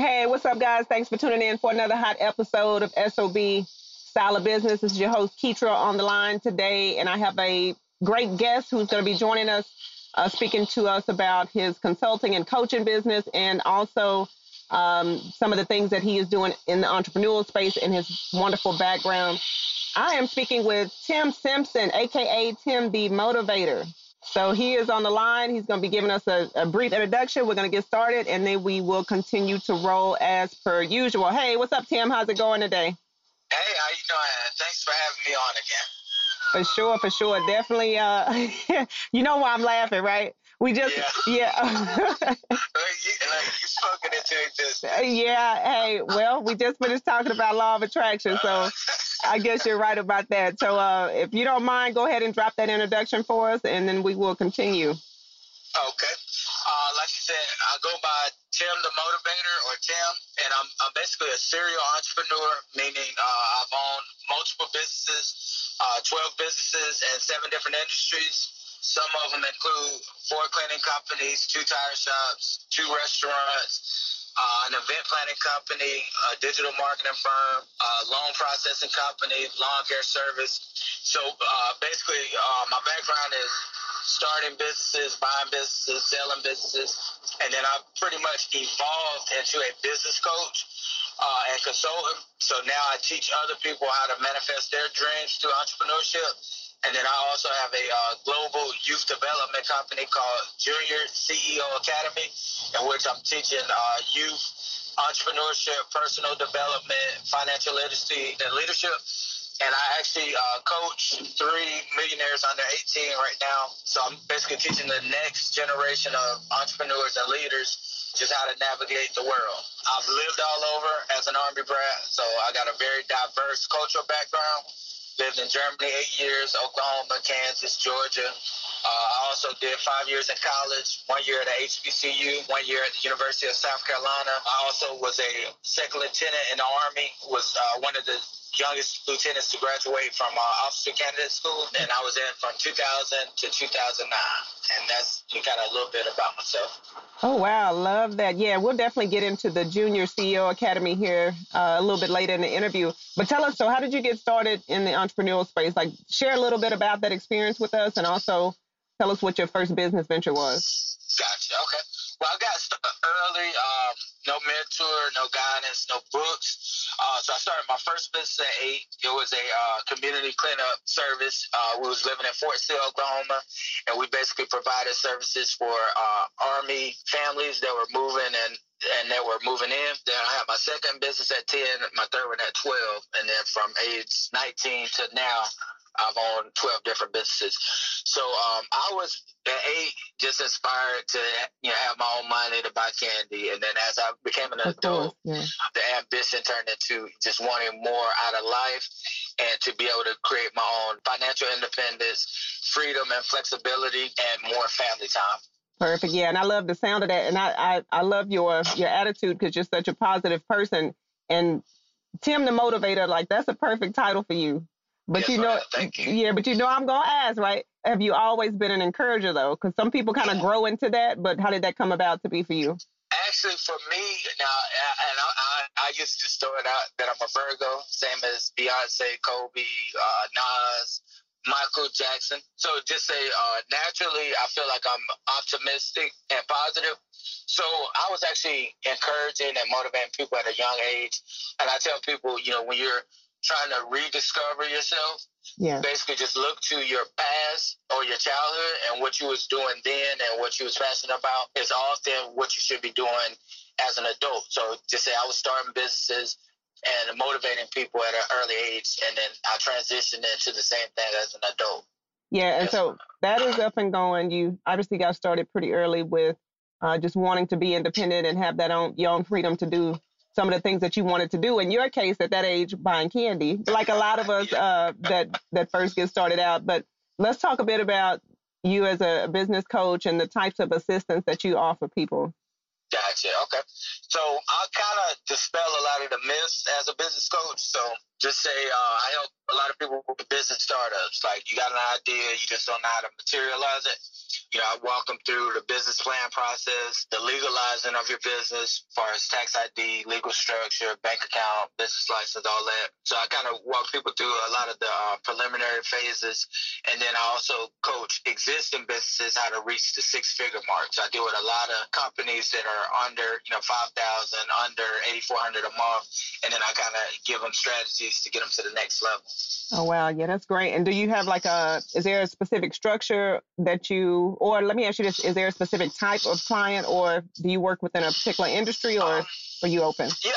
Hey, what's up, guys? Thanks for tuning in for another hot episode of SOB Style of Business. This is your host, Keetra, on the line today, and I have a great guest who's going to be joining us, uh, speaking to us about his consulting and coaching business, and also um, some of the things that he is doing in the entrepreneurial space and his wonderful background. I am speaking with Tim Simpson, aka Tim the Motivator. So he is on the line. He's going to be giving us a, a brief introduction. We're going to get started, and then we will continue to roll as per usual. Hey, what's up, Tim? How's it going today? Hey, how you doing? Thanks for having me on again. For sure, for sure. Definitely. Uh, you know why I'm laughing, right? We just, yeah. yeah. like you, you spoken into existence. Yeah. Hey, well, we just finished talking about law of attraction, so I guess you're right about that. So, uh, if you don't mind, go ahead and drop that introduction for us, and then we will continue. Okay. Uh, like you said, I go by Tim the Motivator or Tim, and I'm, I'm basically a serial entrepreneur, meaning uh, I've owned multiple businesses, uh, 12 businesses, and seven different industries. Some of them include four cleaning companies, two tire shops, two restaurants, uh, an event planning company, a digital marketing firm, a loan processing company, lawn care service. So uh, basically, uh, my background is starting businesses, buying businesses, selling businesses, and then I pretty much evolved into a business coach uh, and consultant. So now I teach other people how to manifest their dreams through entrepreneurship. And then I also have a uh, global youth development company called Junior CEO Academy, in which I'm teaching uh, youth entrepreneurship, personal development, financial literacy, and leadership. And I actually uh, coach three millionaires under 18 right now. So I'm basically teaching the next generation of entrepreneurs and leaders just how to navigate the world. I've lived all over as an Army brat, so I got a very diverse cultural background lived in Germany eight years, Oklahoma, Kansas, Georgia. Uh, I also did five years in college, one year at HBCU, one year at the University of South Carolina. I also was a second lieutenant in the Army, was uh, one of the youngest lieutenants to graduate from uh, officer candidate school, and I was in from 2000 to 2009. And that's kind of a little bit about myself. Oh, wow. Love that. Yeah, we'll definitely get into the Junior CEO Academy here uh, a little bit later in the interview. But tell us, so how did you get started in the entrepreneurial space? Like, share a little bit about that experience with us and also tell us what your first business venture was. Gotcha. Okay. Well, I got started early. Um, no mentor, no guidance, no books. Uh, so I started my first business at eight. It was a uh, community cleanup service. Uh, we was living in Fort Sill, Oklahoma, and we basically provided services for uh, Army families that were moving and and that were moving in. Then I had my second business at 10, my third one at 12. And then from age 19 to now, I've owned 12 different businesses. So um, I was at eight just inspired to you know have my own money to buy candy, and then as I became an Of adult, course, yeah. the ambition turned into just wanting more out of life and to be able to create my own financial independence, freedom and flexibility, and more family time. Perfect. Yeah, and I love the sound of that, and I I, I love your your attitude because you're such a positive person. And Tim the motivator, like that's a perfect title for you. But you know, yeah, but you know, I'm gonna ask, right? Have you always been an encourager though? Because some people kind of grow into that. But how did that come about to be for you? Actually, for me now, and I, I, I used to just throw it out that I'm a Virgo, same as Beyonce, Kobe, uh, Nas, Michael Jackson. So just say uh, naturally, I feel like I'm optimistic and positive. So I was actually encouraging and motivating people at a young age, and I tell people, you know, when you're trying to rediscover yourself, Yeah. basically just look to your past or your childhood and what you was doing then and what you was passionate about is often what you should be doing as an adult. So just say I was starting businesses and motivating people at an early age and then I transitioned into the same thing as an adult. Yeah, and so that is up and going. You obviously got started pretty early with uh, just wanting to be independent and have that own your own freedom to do some of the things that you wanted to do. In your case, at that age, buying candy, like a lot of us uh, that that first get started out. But let's talk a bit about you as a business coach and the types of assistance that you offer people. Gotcha. Okay. So I'll kind of dispel a lot of the myths as a business coach. So just say uh, I help a lot of people with business startups. Like you got an idea, you just don't know how to materialize it. You know, I walk them through the business plan process, the legalizing of your business, as far as tax ID, legal structure, bank account, business license, all that. So I kind of walk people through a lot of the uh, preliminary phases, and then I also coach existing businesses how to reach the six-figure mark. So I deal with a lot of companies that are under, you know, five thousand, under eighty-four hundred a month, and then I kind of give them strategies to get them to the next level. Oh wow, yeah, that's great. And do you have like a? Is there a specific structure that you or let me ask you this: Is there a specific type of client, or do you work within a particular industry, or um, are you open? Yeah.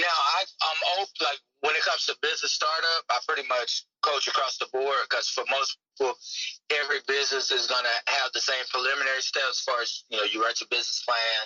Now I, I'm open. Like when it comes to business startup, I pretty much coach across the board because for most people, every business is going to have the same preliminary steps. As far as you know, you write your business plan,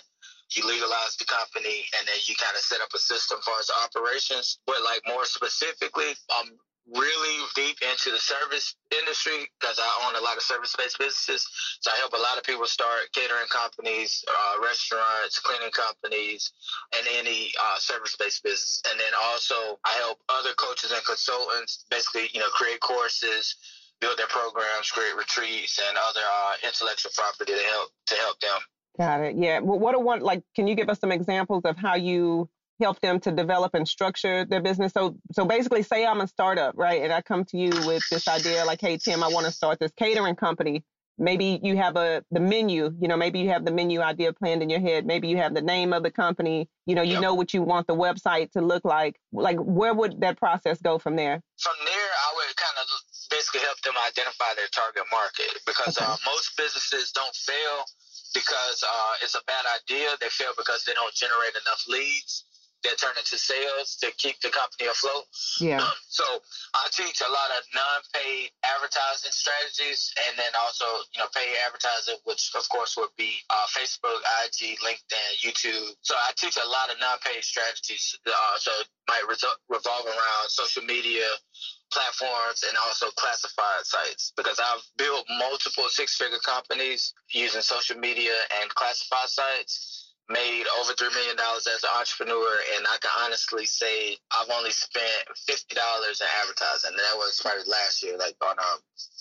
you legalize the company, and then you kind of set up a system as far as operations. But like more specifically, I'm really deep into the service industry because I own a lot of service-based businesses. So I help a lot of people start catering companies, uh, restaurants, cleaning companies, and any uh, service-based business. And then also I help other coaches and consultants basically, you know, create courses, build their programs, create retreats, and other uh, intellectual property to help to help them. Got it. Yeah. Well, what a one like? Can you give us some examples of how you help them to develop and structure their business. So so basically say I'm a startup, right? And I come to you with this idea like, hey Tim, I want to start this catering company. Maybe you have a the menu, you know, maybe you have the menu idea planned in your head. Maybe you have the name of the company, you know, you yep. know what you want the website to look like. Like where would that process go from there? From there I would kind of basically help them identify their target market because okay. uh, most businesses don't fail because uh, it's a bad idea. They fail because they don't generate enough leads that turn into sales to keep the company afloat. Yeah. So I teach a lot of non-paid advertising strategies, and then also you know paid advertising, which of course would be uh, Facebook, IG, LinkedIn, YouTube. So I teach a lot of non-paid strategies. Uh, so it might revolve around social media platforms and also classified sites because I've built multiple six-figure companies using social media and classified sites made over three million dollars as an entrepreneur, and I can honestly say I've only spent fifty dollars in advertising. And that was probably last year, like on a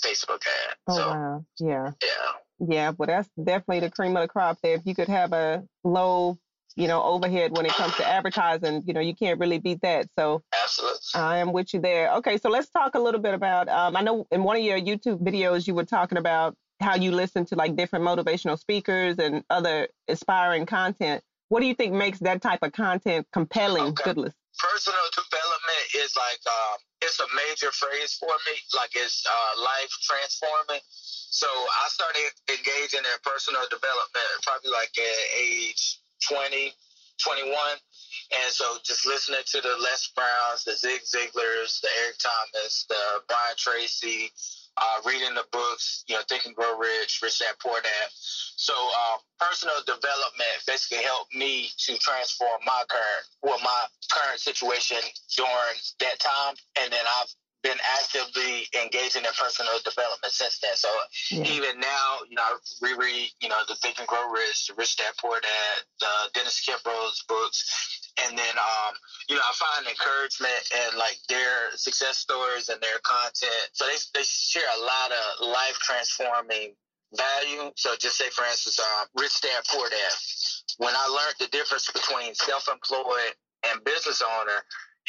Facebook ad. Oh so, wow! Yeah. Yeah. Yeah, well, that's definitely the cream of the crop. There, if you could have a low, you know, overhead when it comes to advertising, you know, you can't really beat that. So absolutely, I am with you there. Okay, so let's talk a little bit about. Um, I know in one of your YouTube videos you were talking about how you listen to like different motivational speakers and other inspiring content. What do you think makes that type of content compelling? Okay. Goodness. Personal development is like uh, it's a major phrase for me. Like it's uh, life transforming. So I started engaging in personal development probably like at age 20, 21. And so just listening to the Les Browns, the Zig Ziglars, the Eric Thomas, the Brian Tracy, uh, reading the books, you know, Think and Grow Rich, Rich Dad Poor Dad. So um, personal development basically helped me to transform my current, well, my current situation during that time, and then I've been actively engaging in personal development since then. So yeah. even now, you know, I reread, you know, the Think and Grow Rich, the Rich Dad Poor Dad, the Dennis Kimbro's books, and then um, you know I find encouragement in like their success stories and their content. So they they share a lot of life transforming value. So just say for instance, uh, Rich Dad Poor Dad. When I learned the difference between self-employed and business owner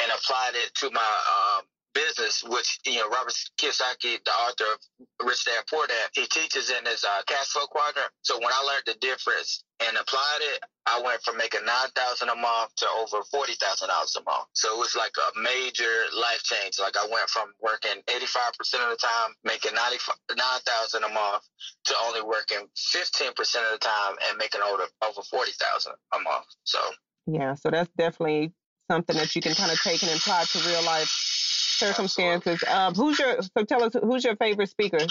and applied it to my um, business, which you know Robert Kiyosaki, the author of Rich Dad Poor Dad, he teaches in his uh, cash flow quadrant. So when I learned the difference and applied it, I went from making nine thousand a month to over forty thousand dollars a month. So it was like a major life change. Like I went from working eighty five percent of the time, making ninety nine thousand a month, to only working fifteen percent of the time and making over over forty thousand a month. So yeah, so that's definitely something that you can kind of take and apply to real life circumstances. Um, who's your so tell us who's your favorite speaker?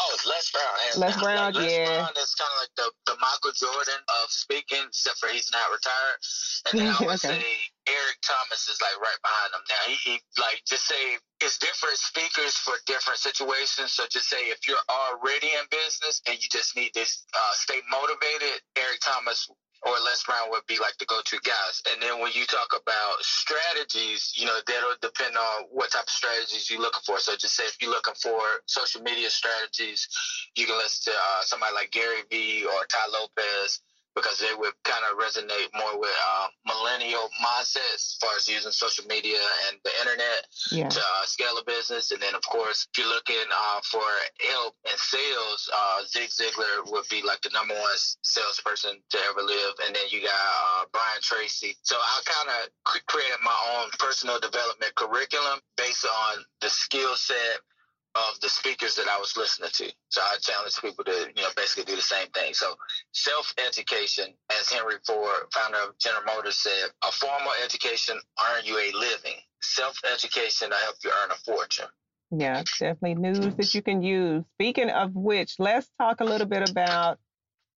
Oh, Les Brown. Les Brown, like, Les yeah. Brown is kind of like the, the Michael Jordan of speaking, except for he's not retired. And then I would okay. say Eric Thomas is like right behind him. Now he, he like just say it's different speakers for different situations. So just say if you're already in business and you just need to uh, stay motivated, Eric Thomas or Les Brown would be like the go-to guys. And then when you talk about strategies, you know, that'll depend on what type of strategies you're looking for. So just say if you're looking for social media strategies, you can listen to uh, somebody like Gary Vee or Tai Lopez because they would kind of resonate more with uh, millennial mindsets as far as using social media and the internet yeah. to uh, scale a business. And then, of course, if you're looking uh, for help in sales, uh, Zig Ziglar would be like the number one salesperson to ever live. And then you got uh, Brian Tracy. So I kind of created my own personal development curriculum based on the skill set of the speakers that I was listening to. So I challenge people to, you know, basically do the same thing. So self education, as Henry Ford, founder of General Motors, said, a formal education earn you a living. Self education to help you earn a fortune. Yeah, definitely news that you can use. Speaking of which, let's talk a little bit about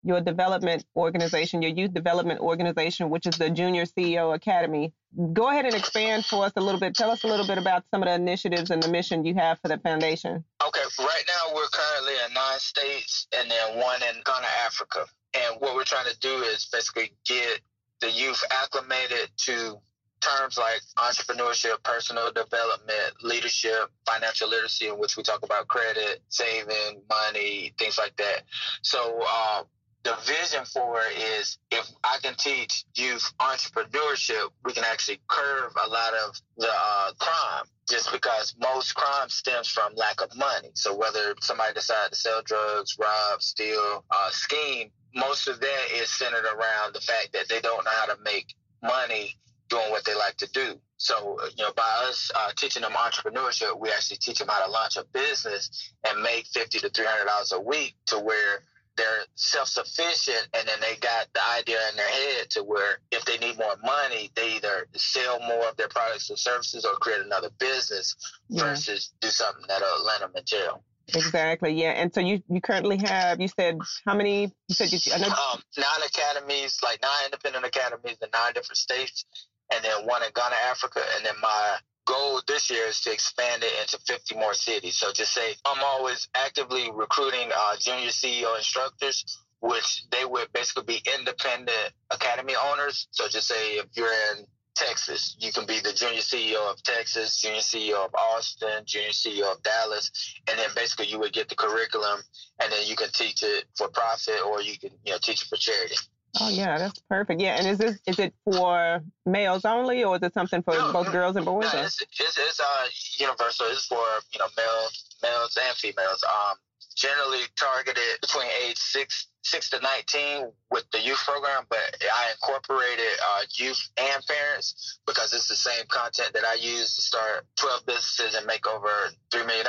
your development organization, your youth development organization, which is the Junior CEO Academy. Go ahead and expand for us a little bit. Tell us a little bit about some of the initiatives and the mission you have for the foundation. Okay, right now we're currently in nine states and then one in Ghana, Africa. And what we're trying to do is basically get the youth acclimated to terms like entrepreneurship, personal development, leadership, financial literacy, in which we talk about credit, saving, money, things like that. So uh, the vision for it is if I can teach youth entrepreneurship, we can actually curb a lot of the uh, crime just because most crime stems from lack of money. So whether somebody decides to sell drugs, rob, steal, uh, scheme, most of that is centered around the fact that they don't know how to make money doing what they like to do. So, you know, by us uh, teaching them entrepreneurship, we actually teach them how to launch a business and make fifty to three hundred dollars a week to where they're self-sufficient and then they got the idea in their head to where if they need more money they either sell more of their products or services or create another business yeah. versus do something that'll land them in jail exactly yeah and so you you currently have you said how many you said you um, nine academies like nine independent academies in nine different states and then one in ghana africa and then my goal this year is to expand it into 50 more cities. So just say I'm always actively recruiting uh, junior CEO instructors, which they would basically be independent academy owners. So just say if you're in Texas, you can be the junior CEO of Texas, junior CEO of Austin, junior CEO of Dallas, and then basically you would get the curriculum, and then you can teach it for profit or you can you know teach it for charity. Oh yeah, that's perfect. Yeah, and is this is it for males only, or is it something for no, both girls and boys? No, it's, it's, it's uh, universal. It's for you know males, males and females. Um, generally targeted between age six six to 19 with the youth program, but I incorporated uh, youth and parents because it's the same content that I use to start 12 businesses and make over $3 million.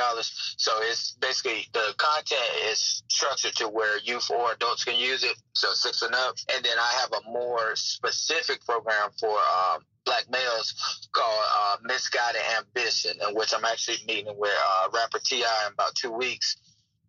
So it's basically the content is structured to where youth or adults can use it, so six and up. And then I have a more specific program for um, black males called uh, Misguided Ambition, in which I'm actually meeting with uh, rapper T.I. in about two weeks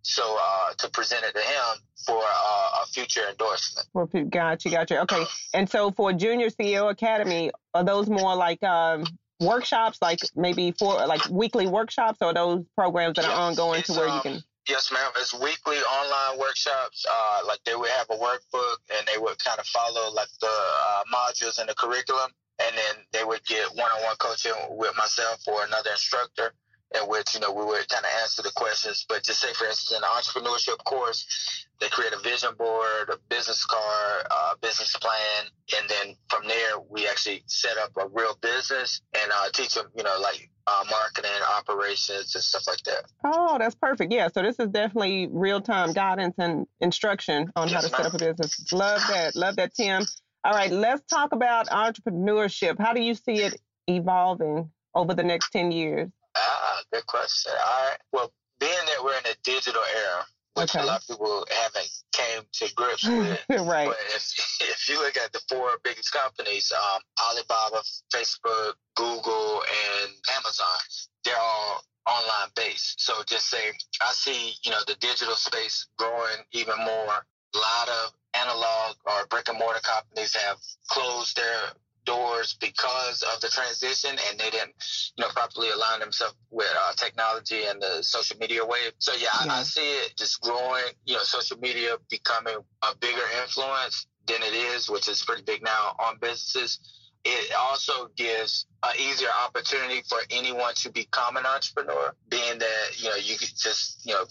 so uh, to present it to him for uh, a future endorsement. For gotcha, gotcha. Okay, and so for Junior CEO Academy, are those more like um, workshops, like maybe for like weekly workshops, or those programs that are ongoing to where um, you can? Yes, ma'am. It's weekly online workshops. Uh, like they would have a workbook, and they would kind of follow like the uh, modules in the curriculum, and then they would get one-on-one coaching with myself or another instructor in which you know we would kind of answer the questions. But just say, for instance, in the entrepreneurship course, they create a vision board, a business card, a business plan, and then from there we actually set up a real business and uh, teach them, you know, like uh, marketing, operations, and stuff like that. Oh, that's perfect. Yeah, so this is definitely real time guidance and instruction on yes, how to ma'am. set up a business. Love that. Love that, Tim. All right, let's talk about entrepreneurship. How do you see it evolving over the next 10 years? Ah, good question. All right. Well, being that we're in a digital era, which okay. a lot of people haven't came to grips with. right. But if, if you look at the four biggest companies, um, Alibaba, Facebook, Google, and Amazon, they're all online based. So just say I see, you know, the digital space growing even more A lot of analog or brick and mortar companies have closed their doors because of the transition and they didn't you know properly align themselves with uh, technology and the social media wave so yeah, yeah. I, I, see it just growing you know social media becoming a bigger influence than it is which is pretty big now on businesses it also gives an easier opportunity for anyone to become an entrepreneur being that you know you could just you know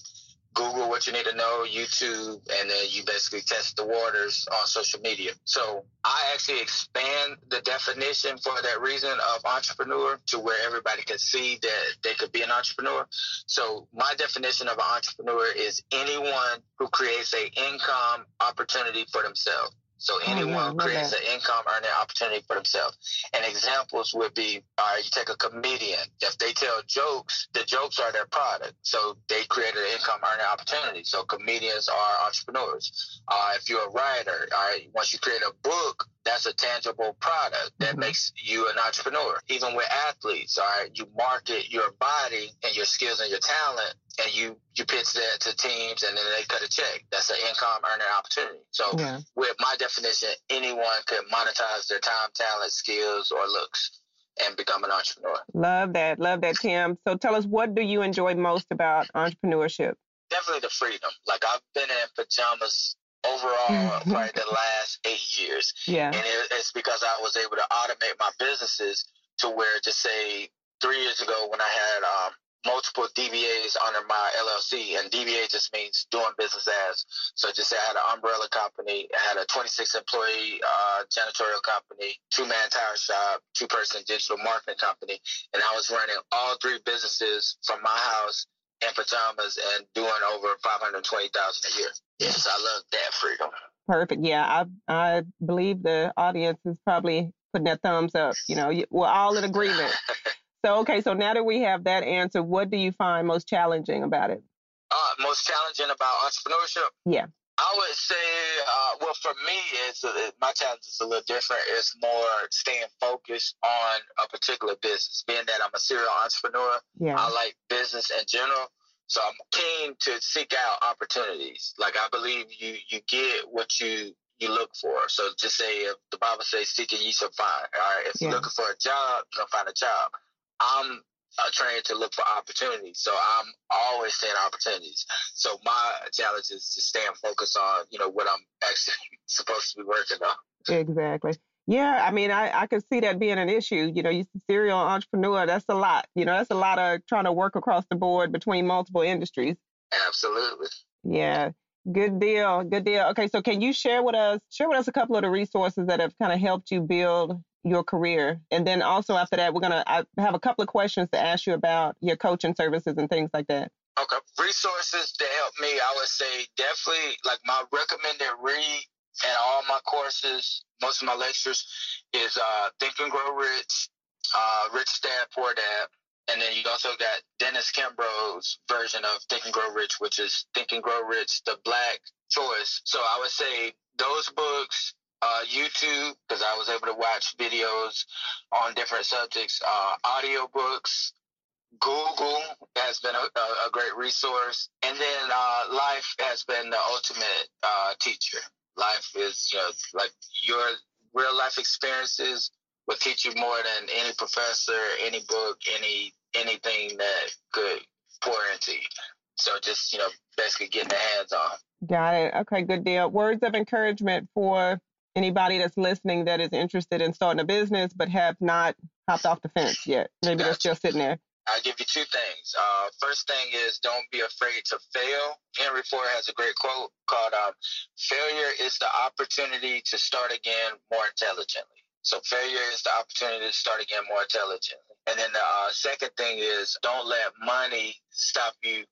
Google what you need to know, YouTube, and then you basically test the waters on social media. So I actually expand the definition for that reason of entrepreneur to where everybody can see that they could be an entrepreneur. So my definition of an entrepreneur is anyone who creates a income opportunity for themselves. So anyone oh, yeah, creates an income earning opportunity for themselves. And examples would be, all right, you take a comedian. If they tell jokes, the jokes are their product. So they created an income earning opportunity. So comedians are entrepreneurs. Uh, if you're a writer, all right, once you create a book, that's a tangible product that mm-hmm. makes you an entrepreneur. Even with athletes, all right, you market your body and your skills and your talent, and you you pitch that to teams, and then they cut a check. That's an income earning opportunity. So, yeah. with my definition, anyone could monetize their time, talent, skills, or looks. And become an entrepreneur. Love that. Love that, Tim. So tell us, what do you enjoy most about entrepreneurship? Definitely the freedom. Like I've been in pajamas overall probably the last eight years. Yeah. And it, it's because I was able to automate my businesses to where, just say, three years ago when I had um, multiple DBAs under my LLC, and DBA just means doing business as. So just say I had an umbrella company, I had a 26 employee uh, janitorial company, two man tire shop, two person digital marketing company, and I was running all three businesses from my house in pajamas and doing over 520,000 a year. Yes, I love that freedom. Perfect. Yeah, I I believe the audience is probably putting their thumbs up. You know, we're all in agreement. so okay, so now that we have that answer, what do you find most challenging about it? Uh, most challenging about entrepreneurship? Yeah. I would say, uh, well, for me, it's a, my challenge is a little different. It's more staying focused on a particular business. Being that I'm a serial entrepreneur, yeah. I like business in general. So I'm keen to seek out opportunities. Like I believe you you get what you you look for. So just say if the Bible says seeking ye shall find. All right. If yeah. you're looking for a job, you're gonna find a job. I'm uh, trained to look for opportunities. So I'm always seeing opportunities. So my challenge is just staying focused on, you know, what I'm actually supposed to be working on. Exactly. Yeah, I mean, I, I could see that being an issue. You know, you serial entrepreneur, that's a lot. You know, that's a lot of trying to work across the board between multiple industries. Absolutely. Yeah. Good deal. Good deal. Okay, so can you share with us share with us a couple of the resources that have kind of helped you build your career? And then also after that, we're gonna I have a couple of questions to ask you about your coaching services and things like that. Okay. Resources to help me, I would say definitely like my recommended read and all my courses, most of my lectures is uh, Think and Grow Rich, uh, Rich Dad Poor Dad. And then you also got Dennis Kimbro's version of Think and Grow Rich, which is Think and Grow Rich, the Black Choice. So I would say those books, uh, YouTube, because I was able to watch videos on different subjects, uh, audio books, Google has been a, a, great resource, and then uh, life has been the ultimate uh, teacher life is you know like your real life experiences will teach you more than any professor, any book, any anything that could pour into you. So just you know basically getting the hands on. Got it. Okay, good deal. Words of encouragement for anybody that's listening that is interested in starting a business but have not hopped off the fence yet. Maybe gotcha. they're still sitting there. I'll give you two things. Uh, first thing is don't be afraid to fail. Henry Ford has a great quote called um, "Failure is the opportunity to start again more intelligently." So failure is the opportunity to start again more intelligently. And then the uh, second thing is don't let money stop you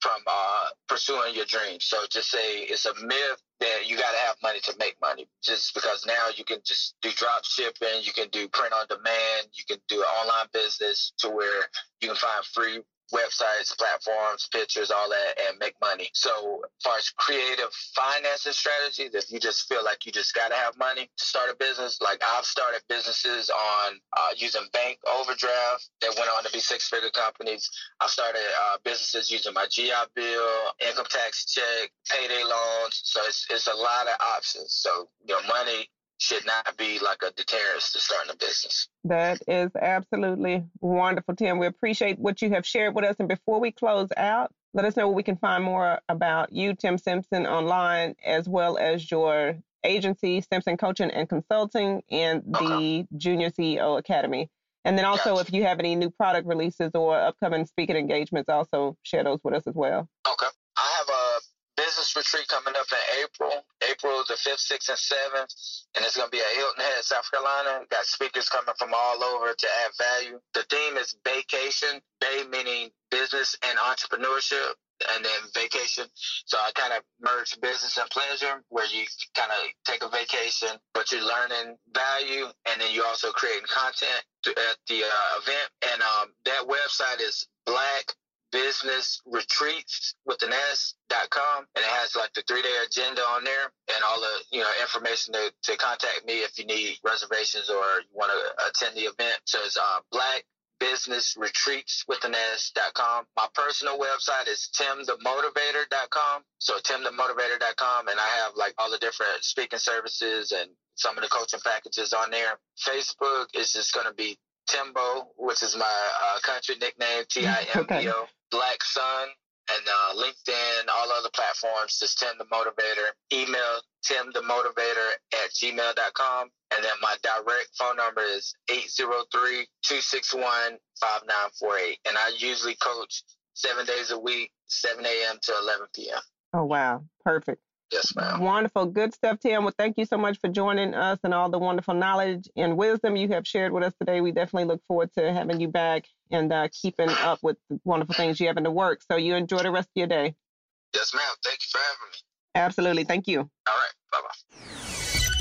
from uh, pursuing your dreams. So just say it's a myth that you got to have money to make money. Just because now you can just do drop shipping, you can do print on demand, you can do an online business to where you can find free websites, platforms, pictures, all that, and make money. So, as far as creative financing strategies, if you just feel like you just got to have money to start a business, like I've started businesses on uh, using bank overdraft that went on to be six figure companies. I've started uh, businesses using my GI Bill, income tax check, payday loans. So, it's, it's a lot of options. So, your money should not be like a deterrence to starting a business. That is absolutely wonderful, Tim. We appreciate what you have shared with us. And before we close out, let us know where we can find more about you, Tim Simpson, online, as well as your agency, Simpson Coaching and Consulting, and the okay. Junior CEO Academy. And then also, gotcha. if you have any new product releases or upcoming speaking engagements, also share those with us as well. Okay. Retreat coming up in April, April the 5th, 6th, and 7th. And it's going to be at Hilton Head, South Carolina. Got speakers coming from all over to add value. The theme is vacation, bay meaning business and entrepreneurship and then vacation. So I kind of merge business and pleasure, where you kind of take a vacation, but you're learning value, and then you're also creating content at the uh, event. And um, that website is Black business retreats with an S dot com and it has like the three day agenda on there and all the you know information to, to contact me if you need reservations or you want to attend the event so it's uh, black business retreats with an S dot com. My personal website is timthemotivator.com. So timthemotivator.com and I have like all the different speaking services and some of the coaching packages on there. Facebook is just going to be Timbo, which is my uh, country nickname, T I M B O. Okay. Black Sun, and uh, LinkedIn, all other platforms, just Tim the Motivator. Email Tim the Motivator at gmail.com. And then my direct phone number is 803 261 5948. And I usually coach seven days a week, 7 a.m. to 11 p.m. Oh, wow. Perfect. Yes, ma'am. Wonderful. Good stuff, Tim. Well, thank you so much for joining us and all the wonderful knowledge and wisdom you have shared with us today. We definitely look forward to having you back and uh, keeping up with the wonderful things you have in the work. So you enjoy the rest of your day. Yes, ma'am. Thank you for having me. Absolutely. Thank you. All right. Bye bye.